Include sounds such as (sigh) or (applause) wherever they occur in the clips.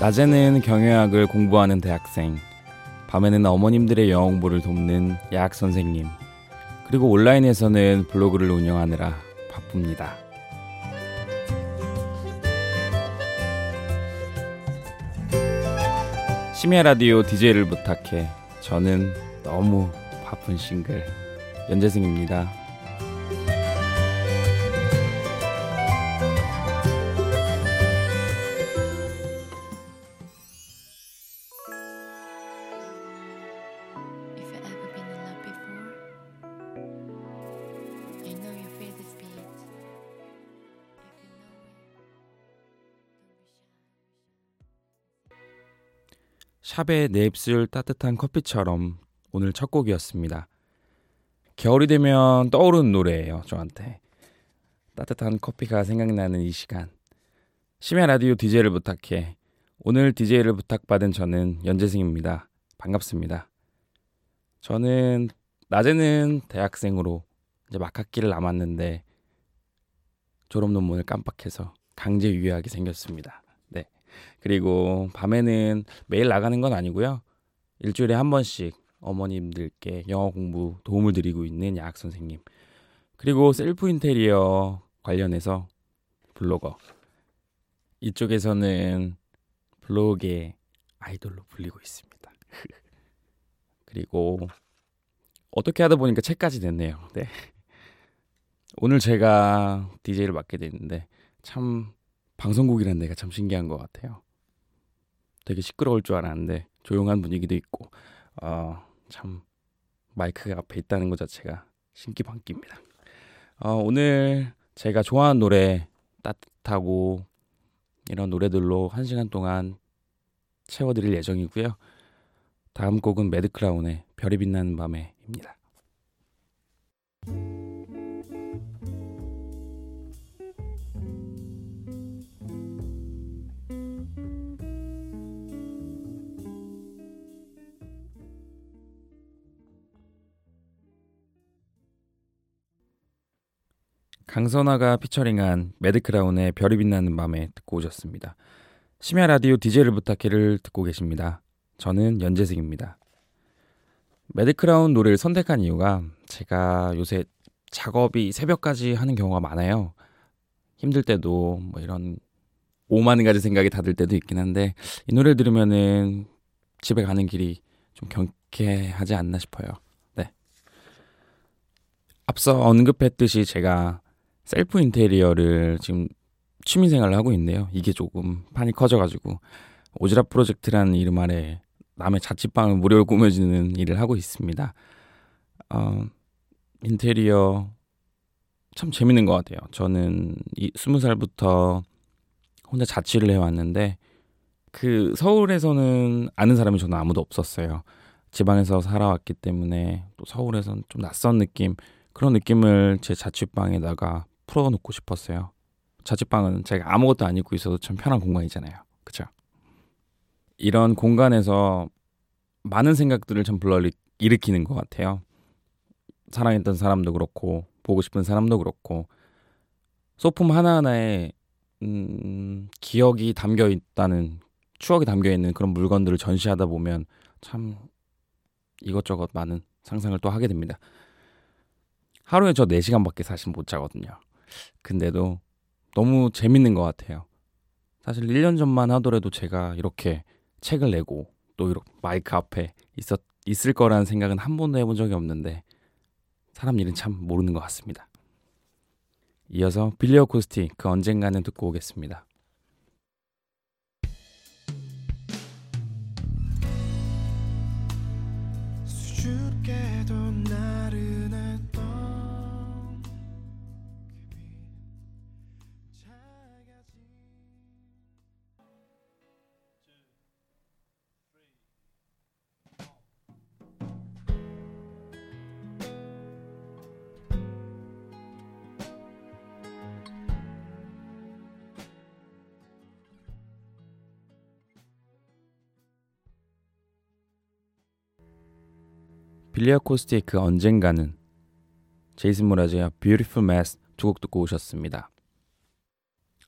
낮에는 경영학을 공부하는 대학생, 밤에는 어머님들의 영어 공부를 돕는 야학 선생님, 그리고 온라인에서는 블로그를 운영하느라 바쁩니다. 심야 라디오 DJ를 부탁해. 저는 너무 바쁜 싱글 연재승입니다. 샵의 내 입술 따뜻한 커피처럼 오늘 첫 곡이었습니다. 겨울이 되면 떠오르는 노래예요, 저한테. 따뜻한 커피가 생각나는 이 시간. 심야 라디오 DJ를 부탁해. 오늘 DJ를 부탁받은 저는 연재승입니다. 반갑습니다. 저는 낮에는 대학생으로 이제 막 학기를 남았는데 졸업 논문을 깜빡해서 강제 유예하게 생겼습니다. 네. 그리고 밤에는 매일 나가는 건 아니고요. 일주일에 한 번씩 어머님들께 영어 공부 도움을 드리고 있는 야학 선생님. 그리고 셀프 인테리어 관련해서 블로거. 이쪽에서는 블로그의 아이돌로 불리고 있습니다. (laughs) 그리고 어떻게 하다 보니까 책까지 냈네요. 네. 오늘 제가 DJ를 맡게 됐는데 참 방송국이라는 데가 참 신기한 것 같아요. 되게 시끄러울 줄 알았는데 조용한 분위기도 있고 어, 참 마이크가 앞에 있다는 것 자체가 신기반기입니다. 어, 오늘 제가 좋아하는 노래 따뜻하고 이런 노래들로 한 시간 동안 채워드릴 예정이고요. 다음 곡은 매드크라운의 별이 빛나는 밤에입니다. 강선아가 피처링한 매드크라운의 별이 빛나는 밤에 듣고 오셨습니다. 심야 라디오 DJ를 부탁해를 듣고 계십니다. 저는 연재승입니다. 매드크라운 노래를 선택한 이유가 제가 요새 작업이 새벽까지 하는 경우가 많아요. 힘들 때도 뭐 이런 오만 가지 생각이 다 들 때도 있긴 한데 이 노래를 들으면은 집에 가는 길이 좀 경쾌하지 않나 싶어요. 네. 앞서 언급했듯이 제가 셀프 인테리어를 지금 취미 생활을 하고 있는데요. 이게 조금 판이 커져가지고 오지랖 프로젝트라는 이름 아래 남의 자취방을 무료로 꾸며주는 일을 하고 있습니다. 어, 인테리어 참 재밌는 것 같아요. 저는 이 스무 살부터 혼자 자취를 해왔는데 그 서울에서는 아는 사람이 저는 아무도 없었어요. 지방에서 살아왔기 때문에 또 서울에서는 좀 낯선 느낌 그런 느낌을 제 자취방에다가 풀어놓고 싶었어요. 자취방은 제가 아무것도 안 입고 있어도 참 편한 공간이잖아요. 그쵸? 이런 공간에서 많은 생각들을 참 불러 일으키는 것 같아요. 사랑했던 사람도 그렇고 보고 싶은 사람도 그렇고 소품 하나하나에 음, 기억이 담겨 있다는 추억이 담겨 있는 그런 물건들을 전시하다 보면 참 이것저것 많은 상상을 또 하게 됩니다. 하루에 저 4시간밖에 사실 못 자거든요. 근데도 너무 재밌는 것 같아요. 사실 1년 전만 하더라도 제가 이렇게 책을 내고 또 이렇게 마이크 앞에 있었, 있을 거라는 생각은 한 번도 해본 적이 없는데 사람 일은 참 모르는 것 같습니다. 이어서 빌리 어 코스틱 그 언젠가는 듣고 오겠습니다. 빌리 어코스틱 그 언젠가는 제이슨 무라즈의 Beautiful Mess 두 곡 듣고 오셨습니다.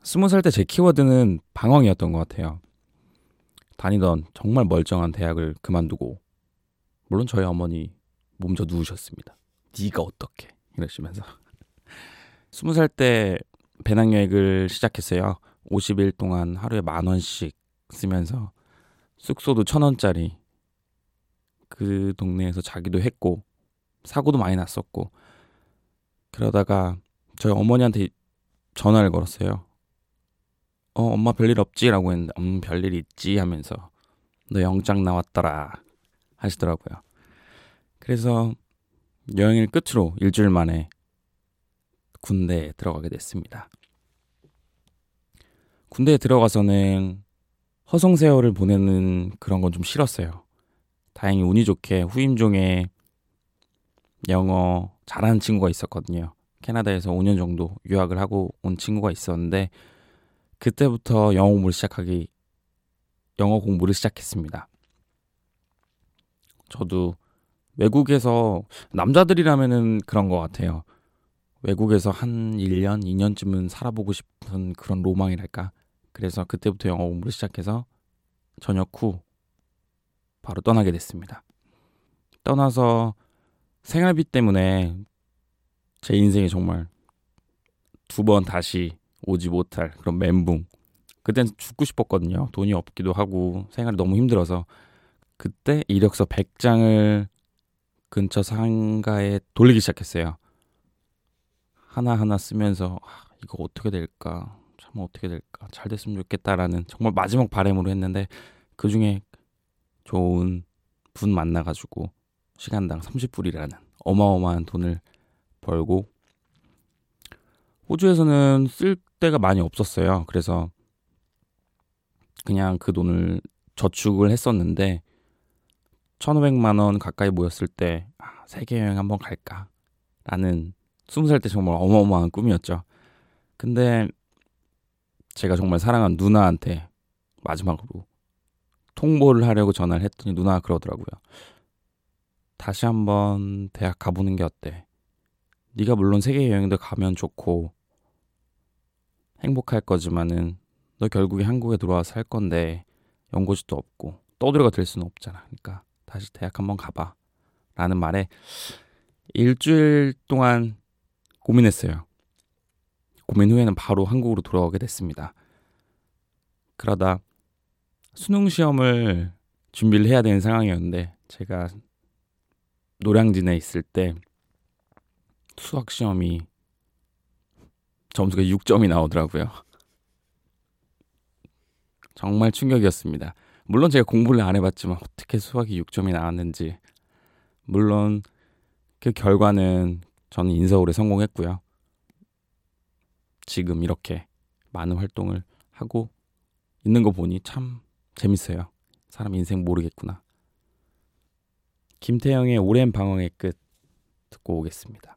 스무 살 때 제 키워드는 방황이었던 것 같아요. 다니던 정말 멀쩡한 대학을 그만두고 물론 저희 어머니 몸져 누우셨습니다. 네가 어떻게 이러시면서 (laughs) 스무 살 때 배낭여행을 시작했어요. 50일 동안 하루에 만 원씩 쓰면서 숙소도 천 원짜리 그 동네에서 자기도 했고 사고도 많이 났었고 그러다가 저희 어머니한테 전화를 걸었어요. 어 엄마 별일 없지라고 했는데 음 별일 있지 하면서 너 영장 나왔더라 하시더라고요. 그래서 여행을 끝으로 일주일 만에 군대에 들어가게 됐습니다. 군대에 들어가서는 허송세월을 보내는 그런 건 좀 싫었어요. 다행히 운이 좋게 후임 중에 영어 잘하는 친구가 있었거든요. 캐나다에서 5년 정도 유학을 하고 온 친구가 있었는데 그때부터 영어 공부를 시작하기 영어 공부를 시작했습니다. 저도 외국에서 남자들이라면은 그런 것 같아요. 외국에서 한 1년, 2년쯤은 살아보고 싶은 그런 로망이랄까. 그래서 그때부터 영어 공부를 시작해서 저녁 후 바로 떠나게 됐습니다. 떠나서 생활비 때문에 제 인생에 정말 두 번 다시 오지 못할 그런 멘붕. 그땐 죽고 싶었거든요. 돈이 없기도 하고 생활이 너무 힘들어서 그때 이력서 100장을 근처 상가에 돌리기 시작했어요. 하나하나 쓰면서 아, 이거 어떻게 될까? 참 어떻게 될까? 잘 됐으면 좋겠다라는 정말 마지막 바램으로 했는데 그 중에 좋은 분 만나가지고 시간당 30불이라는 어마어마한 돈을 벌고 호주에서는 쓸 데가 많이 없었어요. 그래서 그냥 그 돈을 저축을 했었는데 1,500만 원 가까이 모였을 때 아, 세계 여행 한번 갈까? 라는 20살 때 정말 어마어마한 꿈이었죠. 근데 제가 정말 사랑한 누나한테 마지막으로 통보를 하려고 전화를 했더니 누나가 그러더라고요. 다시 한번 대학 가보는 게 어때? 네가 물론 세계 여행도 가면 좋고 행복할 거지만은 너 결국에 한국에 들어와서 살 건데 연고지도 없고 떠들어가 될 수는 없잖아. 그러니까 다시 대학 한번 가봐. 라는 말에 일주일 동안 고민했어요. 고민 후에는 바로 한국으로 돌아오게 됐습니다. 그러다 수능 시험을 준비를 해야 되는 상황이었는데 제가 노량진에 있을 때 수학 시험이 점수가 6점이 나오더라고요. 정말 충격이었습니다. 물론 제가 공부를 안 해봤지만 어떻게 수학이 6점이 나왔는지 물론 그 결과는 저는 인서울에 성공했고요. 지금 이렇게 많은 활동을 하고 있는 거 보니 참 재밌어요. 사람 인생 모르겠구나. 김태형의 오랜 방황의 끝 듣고 오겠습니다.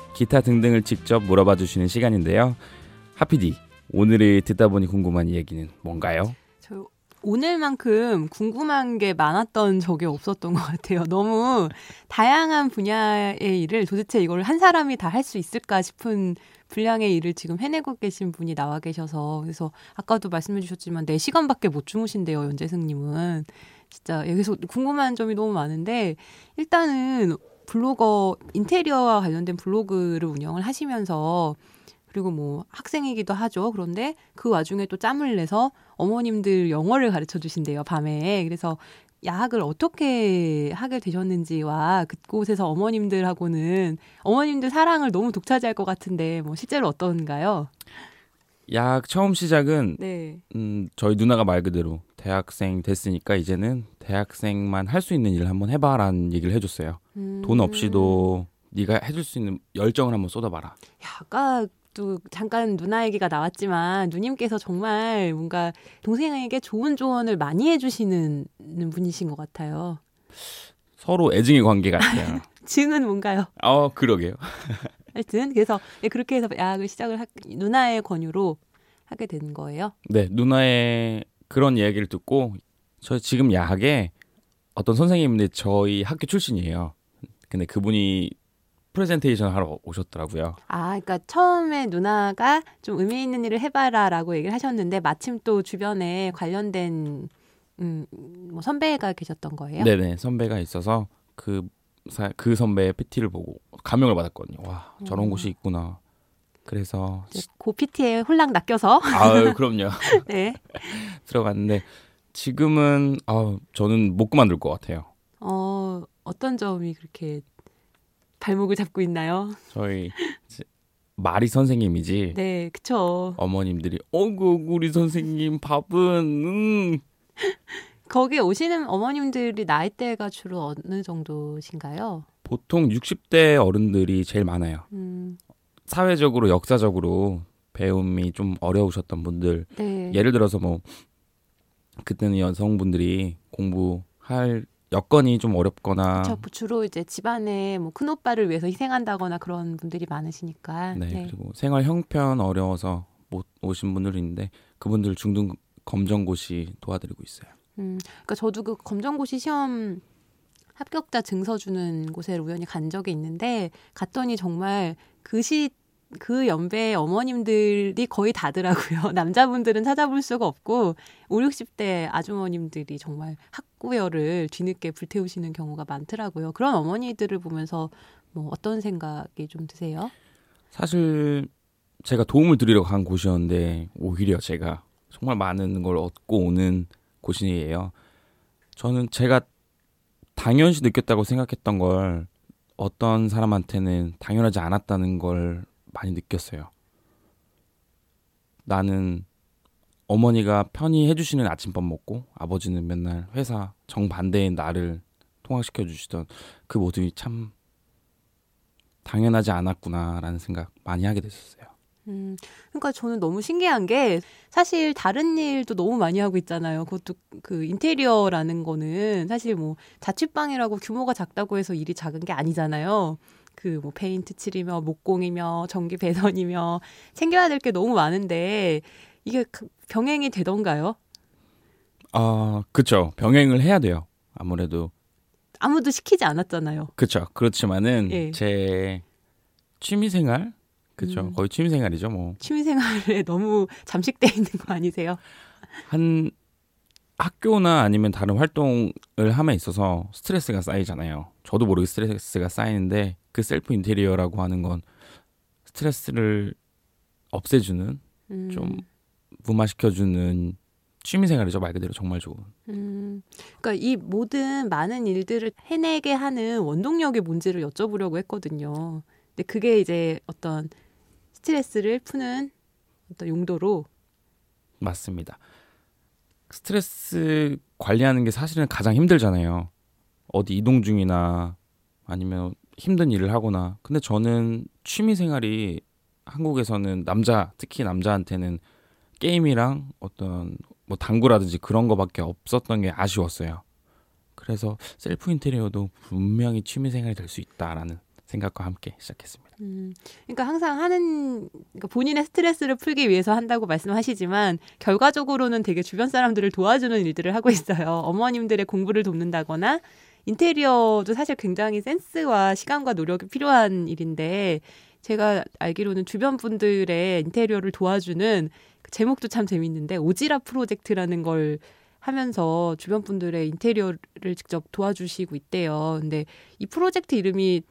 기타 등등을 직접 물어봐 주시는 시간인데요. 하PD, 오늘의 듣다 보니 궁금한 이야기는 뭔가요? 저 오늘만큼 궁금한 게 많았던 적이 없었던 것 같아요. 너무 다양한 분야의 일을 도대체 이걸 한 사람이 다 할 수 있을까 싶은 분량의 일을 지금 해내고 계신 분이 나와 계셔서 그래서 아까도 말씀해 주셨지만 4시간밖에 못 주무신대요, 연재승님은. 진짜 여기서 궁금한 점이 너무 많은데 일단은 블로거 인테리어와 관련된 블로그를 운영을 하시면서 그리고 뭐 학생이기도 하죠. 그런데 그 와중에 또 짬을 내서 어머님들 영어를 가르쳐 주신대요, 밤에. 그래서 야학을 어떻게 하게 되셨는지와 그곳에서 어머님들하고는 어머님들 사랑을 너무 독차지할 것 같은데 뭐 실제로 어떤가요? 약 처음 시작은 네. 음, 저희 누나가 말 그대로 대학생 됐으니까 이제는 대학생만 할 수 있는 일을 한번 해봐라는 얘기를 해줬어요. 음. 돈 없이도 네가 해줄 수 있는 열정을 한번 쏟아봐라. 야, 아까 또 잠깐 누나 얘기가 나왔지만 누님께서 정말 뭔가 동생에게 좋은 조언을 많이 해주시는 분이신 것 같아요. 서로 애증의 관계 같아요. (laughs) 증은 뭔가요? 어, 그러게요. (laughs) 하여튼 그래서 예, 그렇게 해서 야학을 시작을 하, 누나의 권유로 하게 된 거예요. 네, 누나의 그런 이야기를 듣고 저 지금 야학에 어떤 선생님인데 저희 학교 출신이에요. 근데 그분이 프레젠테이션 하러 오셨더라고요. 아, 그러니까 처음에 누나가 좀 의미 있는 일을 해봐라라고 얘기를 하셨는데 마침 또 주변에 관련된 음, 뭐 선배가 계셨던 거예요. 네네 선배가 있어서 그, 사, 그 선배의 PT를 보고 감명을 받았거든요. 와 저런 음. 곳이 있구나. 그래서 고 PT에 홀랑 낚여서 아유 (laughs) 그럼요 네. (laughs) 들어갔는데 지금은 아 저는 못 그만둘 것 같아요. 어, 어떤 점이 그렇게 발목을 잡고 있나요? 저희 마리 선생님이지 네, 그쵸. 어머님들이 어구 우리 선생님 밥은 음. (laughs) 거기에 오시는 어머님들이 나이대가 주로 어느 정도신가요? 보통 60대 어른들이 제일 많아요. 음, 사회적으로 역사적으로 배움이 좀 어려우셨던 분들 네. 예를 들어서 뭐 그때는 여성분들이 공부할 여건이 좀 어렵거나 저 주로 이제 집안에 뭐 큰 오빠를 위해서 희생한다거나 그런 분들이 많으시니까. 네, 그리고 생활 형편 어려워서 못 오신 분들이 있는데 그분들 중등 검정고시 도와드리고 있어요. 음, 그러니까 저도 그 검정고시 시험 합격자 증서 주는 곳에 우연히 간 적이 있는데 갔더니 정말 그시 그 연배의 어머님들이 거의 다더라고요. (laughs) 남자분들은 찾아볼 수가 없고 5, 60대 아주머님들이 정말 학구열을 뒤늦게 불태우시는 경우가 많더라고요. 그런 어머니들을 보면서 뭐 어떤 생각이 좀 드세요? 사실 제가 도움을 드리러 간 곳이었는데 오히려 제가 정말 많은 걸 얻고 오는 곳이에요. 저는 제가 당연시 느꼈다고 생각했던 걸 어떤 사람한테는 당연하지 않았다는 걸 많이 느꼈어요. 나는 어머니가 편히 해주시는 아침밥 먹고 아버지는 맨날 회사 정반대인 나를 통학시켜 주시던 그 모습이 참 당연하지 않았구나라는 생각 많이 하게 됐었어요. 음, 그러니까 저는 너무 신기한 게 사실 다른 일도 너무 많이 하고 있잖아요. 그것도 그 인테리어라는 거는 사실 뭐 자취방이라고 규모가 작다고 해서 일이 작은 게 아니잖아요. 그 뭐 페인트 칠이며 목공이며 전기 배선이며 챙겨야 될 게 너무 많은데 이게 그 병행이 되던가요? 아, 그쵸. 병행을 해야 돼요. 아무래도 아무도 시키지 않았잖아요. 그쵸. 그렇지만은 예. 제 취미 생활 그쵸. 음. 거의 취미생활이죠. 뭐 취미생활에 (laughs) 너무 잠식돼 있는 거 아니세요? 한 학교나 아니면 다른 활동을 함에 있어서 스트레스가 쌓이잖아요. 저도 모르게 스트레스가 쌓이는데 그 셀프 인테리어라고 하는 건 스트레스를 없애주는 음, 좀 무마시켜주는 취미생활이죠. 말 그대로 정말 좋은. 음, 그러니까 이 모든 많은 일들을 해내게 하는 원동력이 뭔지를 여쭤보려고 했거든요. 근데 그게 이제 어떤 스트레스를 푸는 어떤 용도로 맞습니다. 스트레스 관리하는 게 사실은 가장 힘들잖아요. 어디 이동 중이나 아니면 힘든 일을 하거나. 근데 저는 취미 생활이 한국에서는 남자 특히 남자한테는 게임이랑 어떤 뭐 당구라든지 그런 거밖에 없었던 게 아쉬웠어요. 그래서 셀프 인테리어도 분명히 취미 생활이 될 수 있다라는 생각과 함께 시작했습니다. 음, 그러니까 항상 하는 그러니까 본인의 스트레스를 풀기 위해서 한다고 말씀하시지만 결과적으로는 되게 주변 사람들을 도와주는 일들을 하고 있어요. 어머님들의 공부를 돕는다거나 인테리어도 사실 굉장히 센스와 시간과 노력이 필요한 일인데 제가 알기로는 주변 분들의 인테리어를 도와주는 그 제목도 참 재밌는데 오지랖 프로젝트라는 걸 하면서 주변 분들의 인테리어를 직접 도와주시고 있대요. 근데 이 프로젝트 이름이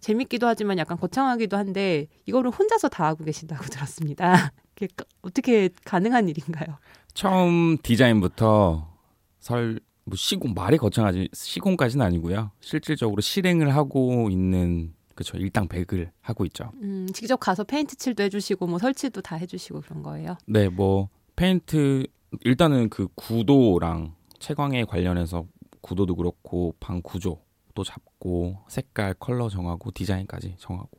재밌기도 하지만 약간 거창하기도 한데 이거를 혼자서 다 하고 계신다고 (laughs) 들었습니다. 까- 어떻게 가능한 일인가요? 처음 디자인부터 설, 뭐 시공, 말이 거창하지, 시공까지는 아니고요. 실질적으로 실행을 하고 있는, 그쵸, 일당 백을 하고 있죠. 음, 직접 가서 페인트 칠도 해주시고 뭐 설치도 다 해주시고 그런 거예요. 네, 뭐, 페인트, 일단은 그 구도랑 채광에 관련해서 구도도 그렇고, 방 구조 도 잡고, 색깔, 컬러 정하고, 디자인까지 정하고,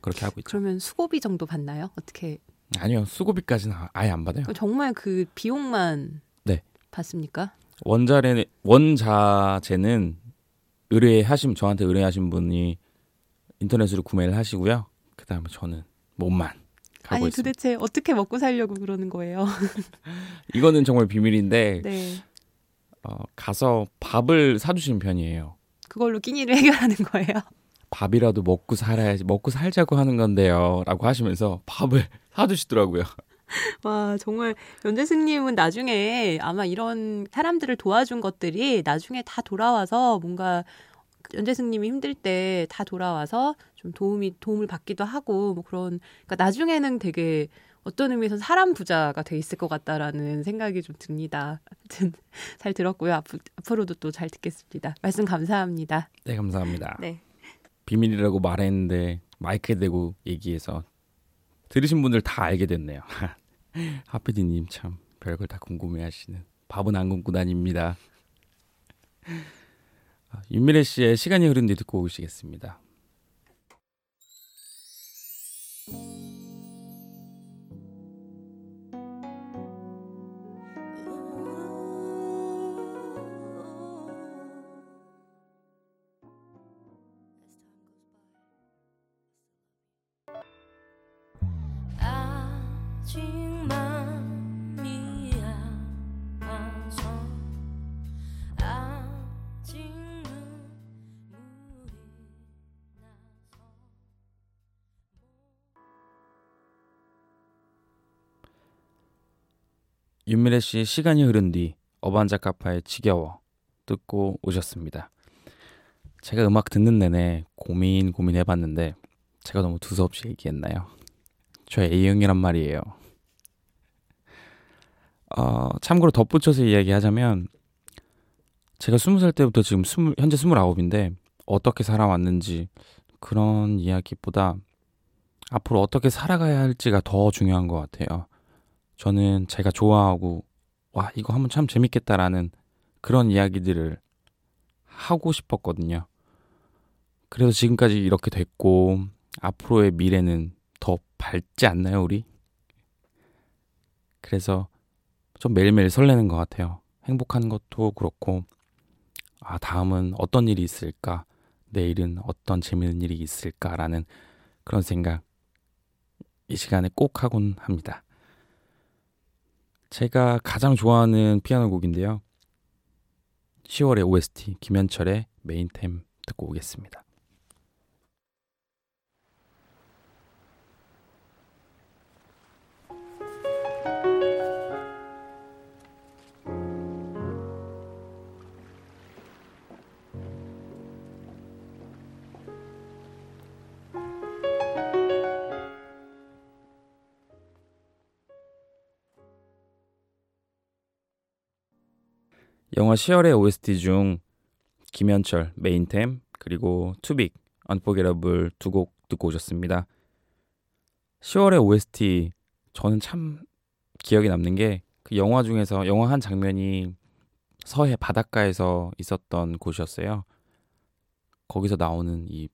그렇게 하고 있죠. 그러면 수고비 정도 받나요? 어떻게? 아니요, 수고비까지는 아- 아예 안 받아요. 정말 그 비용만 네. 받습니까? 원자재 원자재는 의뢰하신 저한테 의뢰하신 분이 인터넷으로 구매를 하시고요. 그다음에 저는 몸만 가고 아니 있습니다. 도대체 어떻게 먹고 살려고 그러는 거예요? 이거는 정말 비밀인데 (laughs) 네. 어, 가서 밥을 사주시는 편이에요. 그걸로 끼니를 (laughs) 해결하는 거예요. 밥이라도 먹고 살아야지 먹고 살자고 하는 건데요라고 하시면서 밥을 (laughs) 사주시더라고요. 와 정말 연재승님은 나중에 아마 이런 사람들을 도와준 것들이 나중에 다 돌아와서 뭔가 연재승님이 힘들 때 다 돌아와서 좀 도움이 도움을 받기도 하고 뭐 그런 그러니까 나중에는 되게 어떤 의미에서 사람 부자가 돼 있을 것 같다라는 생각이 좀 듭니다. 하여튼 (laughs) 잘 들었고요. 앞, 앞으로도 또 잘 듣겠습니다. 말씀 감사합니다. 네 감사합니다. 네. 비밀이라고 말했는데 마이크에 대고 얘기해서 들으신 분들 다 알게 됐네요. (laughs) 하피디님 참 별걸 다 궁금해하시는 밥은 안 굶고 다닙니다. 아, 윤미래 씨의 시간이 흐른 뒤 듣고 오시겠습니다. 윤미래 씨의 시간이 흐른 뒤 어반자카파의 지겨워 듣고 오셨습니다. 제가 음악 듣는 내내 고민 고민해봤는데 제가 너무 두서없이 얘기했나요? 저의 A형이란 말이에요. 어, 참고로 덧붙여서 이야기하자면 제가 스무 살 때부터 지금 스물, 현재 스물아홉인데 어떻게 살아왔는지 그런 이야기보다 앞으로 어떻게 살아가야 할지가 더 중요한 것 같아요. 저는 제가 좋아하고 와 이거 하면 참 재밌겠다라는 그런 이야기들을 하고 싶었거든요. 그래서 지금까지 이렇게 됐고 앞으로의 미래는 더 밝지 않나요, 우리? 그래서 좀 매일매일 설레는 것 같아요. 행복한 것도 그렇고 아 다음은 어떤 일이 있을까? 내일은 어떤 재밌는 일이 있을까라는 그런 생각 이 시간에 꼭 하곤 합니다. 제가 가장 좋아하는 피아노 곡인데요. 10월의 OST 김현철의 메인템 듣고 오겠습니다. 영화 10월의 OST 중 김현철 메인템 그리고 투빅 언포게러블 두 곡 듣고 오셨습니다. 10월의 OST 저는 참 기억에 남는 게 그 영화 중에서 영화 한 장면이 서해 바닷가에서 있었던 곳이었어요. 거기서 나오는 이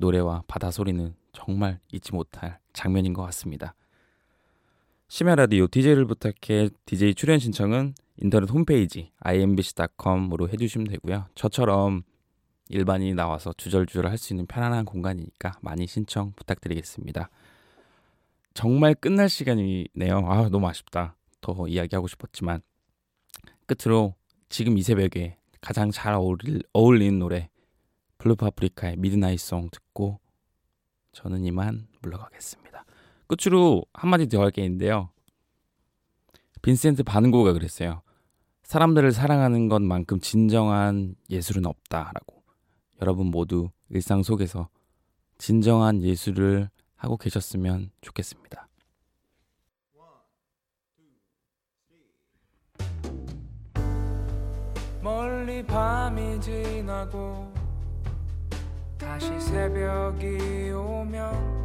노래와 바다 소리는 정말 잊지 못할 장면인 것 같습니다. 심야 라디오 DJ를 부탁해 DJ 출연 신청은 인터넷 홈페이지 imbc.com으로 해주시면 되고요. 저처럼 일반인이 나와서 주절주절 할 수 있는 편안한 공간이니까 많이 신청 부탁드리겠습니다. 정말 끝날 시간이네요. 아 너무 아쉽다. 더 이야기하고 싶었지만 끝으로 지금 이 새벽에 가장 잘 어울릴, 어울리는 노래 블루파프리카의 Midnight Song 듣고 저는 이만 물러가겠습니다. 끝으로 한마디 더 할 게 있는데요. 빈센트 바는고가 그랬어요. 사람들을 사랑하는 것만큼 진정한 예술은 없다라고. 여러분 모두 일상 속에서 진정한 예술을 하고 계셨으면 좋겠습니다. 멀리 밤이 지나고 다시 새벽이 오면